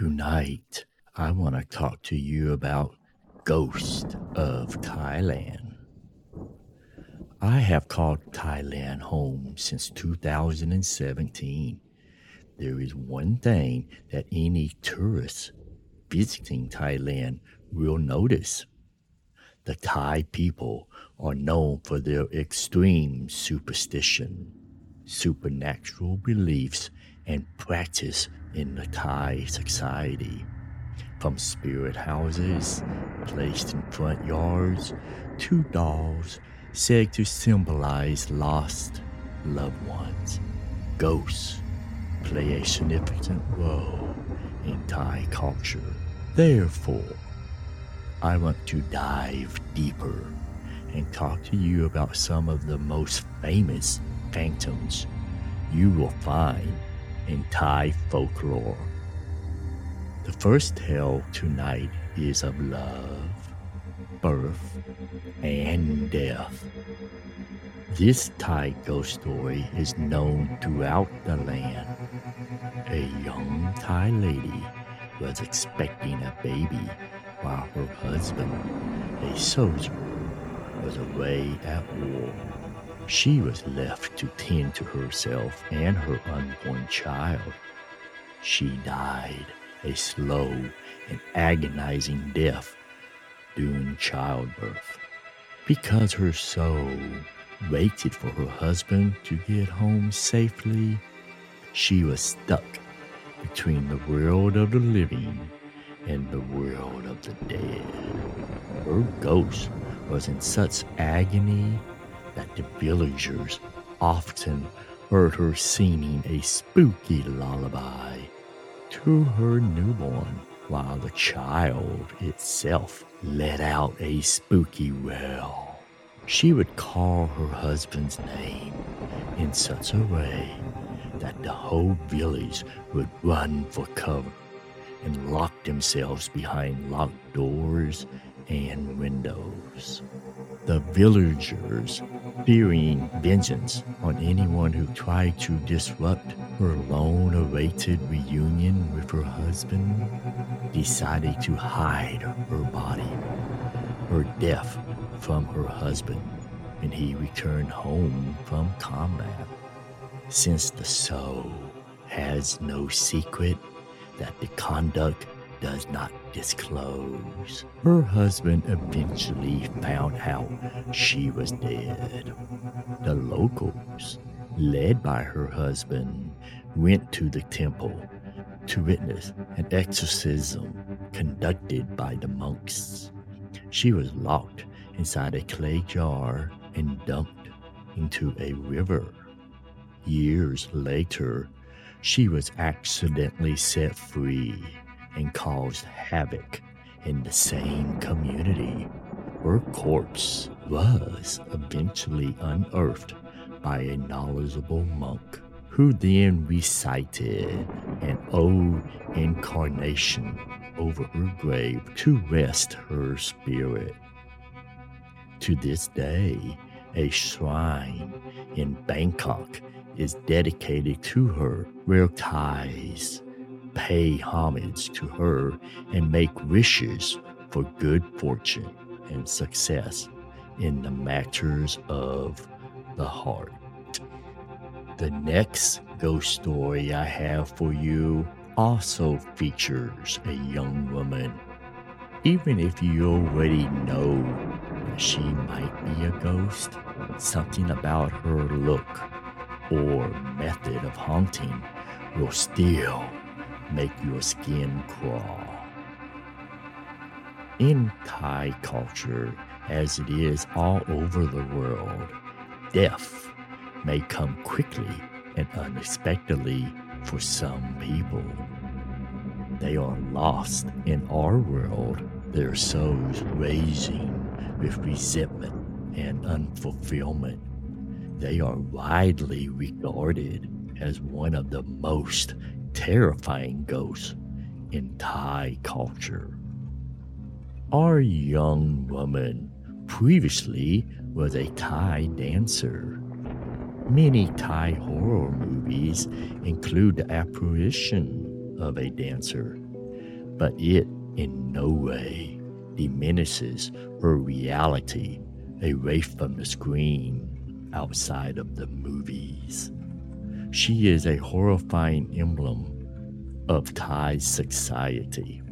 Tonight, I want to talk to you about Ghost of Thailand. I have called Thailand home since 2017. There is one thing that any tourist visiting Thailand will notice. The Thai people are known for their extreme superstition, supernatural beliefs, and practice in the Thai society. From spirit houses placed in front yards to dolls said to symbolize lost loved ones. Ghosts play a significant role in Thai culture. Therefore, I want to dive deeper and talk to you about some of the most famous phantoms you will find in Thai folklore. The first tale tonight is of love, birth, and death. This Thai ghost story is known throughout the land. A young Thai lady was expecting a baby while her husband, a soldier, was away at war. She was left to tend to herself and her unborn child. She died a slow and agonizing death during childbirth because her soul waited for her husband to get home safely. She was stuck between the world of the living and the world of the dead. Her ghost was in such agony that the villagers often heard her singing a spooky lullaby to her newborn, while the child itself let out a spooky wail. She would call her husband's name in such a way that the whole village would run for cover and lock themselves behind locked doors and windows. The villagers, fearing vengeance on anyone who tried to disrupt her long awaited reunion with her husband, decided to hide her body, her death from her husband when he returned home from combat. Since the soul has no secret that the conduct does not disclose. Her husband eventually found out she was dead. The locals, led by her husband, went to the temple to witness an exorcism conducted by the monks. She was locked inside a clay jar and dumped into a river. Years later, she was accidentally set free and caused havoc in the same community. Her corpse was eventually unearthed by a knowledgeable monk who then recited an old incarnation over her grave to rest her spirit. To this day, a shrine in Bangkok is dedicated to her where Thais pay homage to her and make wishes for good fortune and success in the matters of the heart. The next ghost story I have for you also features a young woman. Even if you already know that she might be a ghost, something about her look or method of haunting will still make your skin crawl. In Thai culture, as it is all over the world, death may come quickly and unexpectedly for some people. They are lost in our world, their souls raging with resentment and unfulfillment. They are widely regarded as one of the most terrifying ghosts in Thai culture. Our young woman previously was a Thai dancer. Many Thai horror movies include the apparition of a dancer. but it in no way diminishes her reality away from the screen outside of the movies. She is a horrifying emblem of Thai society.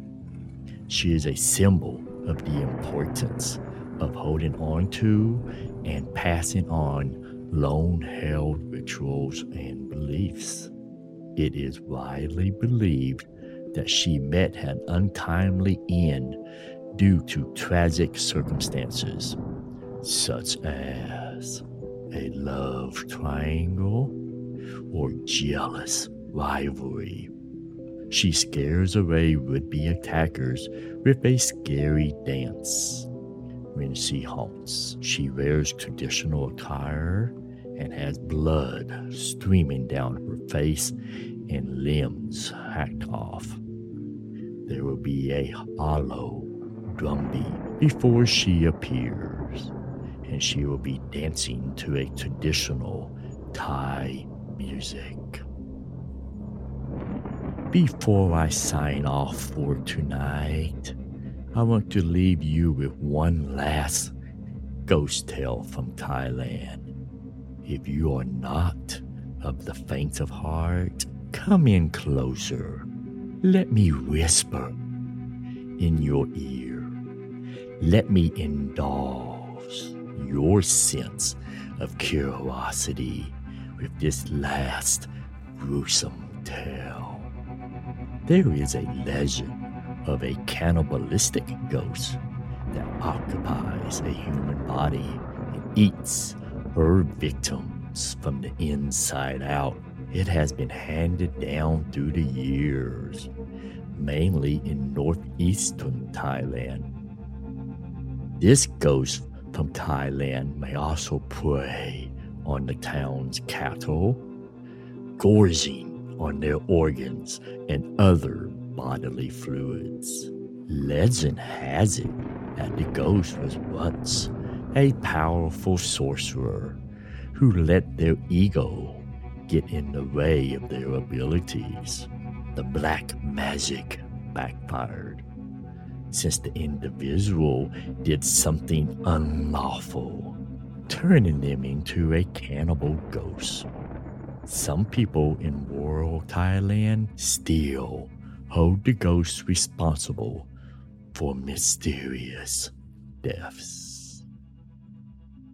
She is a symbol of the importance of holding on to and passing on long held rituals and beliefs. It is widely believed that she met an untimely end due to tragic circumstances, such as a love triangle or jealous rivalry. She scares away would be attackers with a scary dance. When she haunts, she wears traditional attire and has blood streaming down her face and limbs hacked off. There will be a hollow drumbeat before she appears, and she will be dancing to a traditional Thai music. Before I sign off for tonight, I want to leave you with one last ghost tale from Thailand. If you are not of the faint of heart, come in closer. Let me whisper in your ear. Let me indulge your sense of curiosity with this last gruesome tale. There is a legend of a cannibalistic ghost that occupies a human body and eats her victims from the inside out. It has been handed down through the years, mainly in northeastern Thailand. This ghost from Thailand may also prey on the town's cattle, gorging on their organs and other bodily fluids. Legend has it that the ghost was once a powerful sorcerer who let their ego get in the way of their abilities. The black magic backfired since the individual did something unlawful, turning them into a cannibal ghost. Some people in rural Thailand still hold the ghosts responsible for mysterious deaths.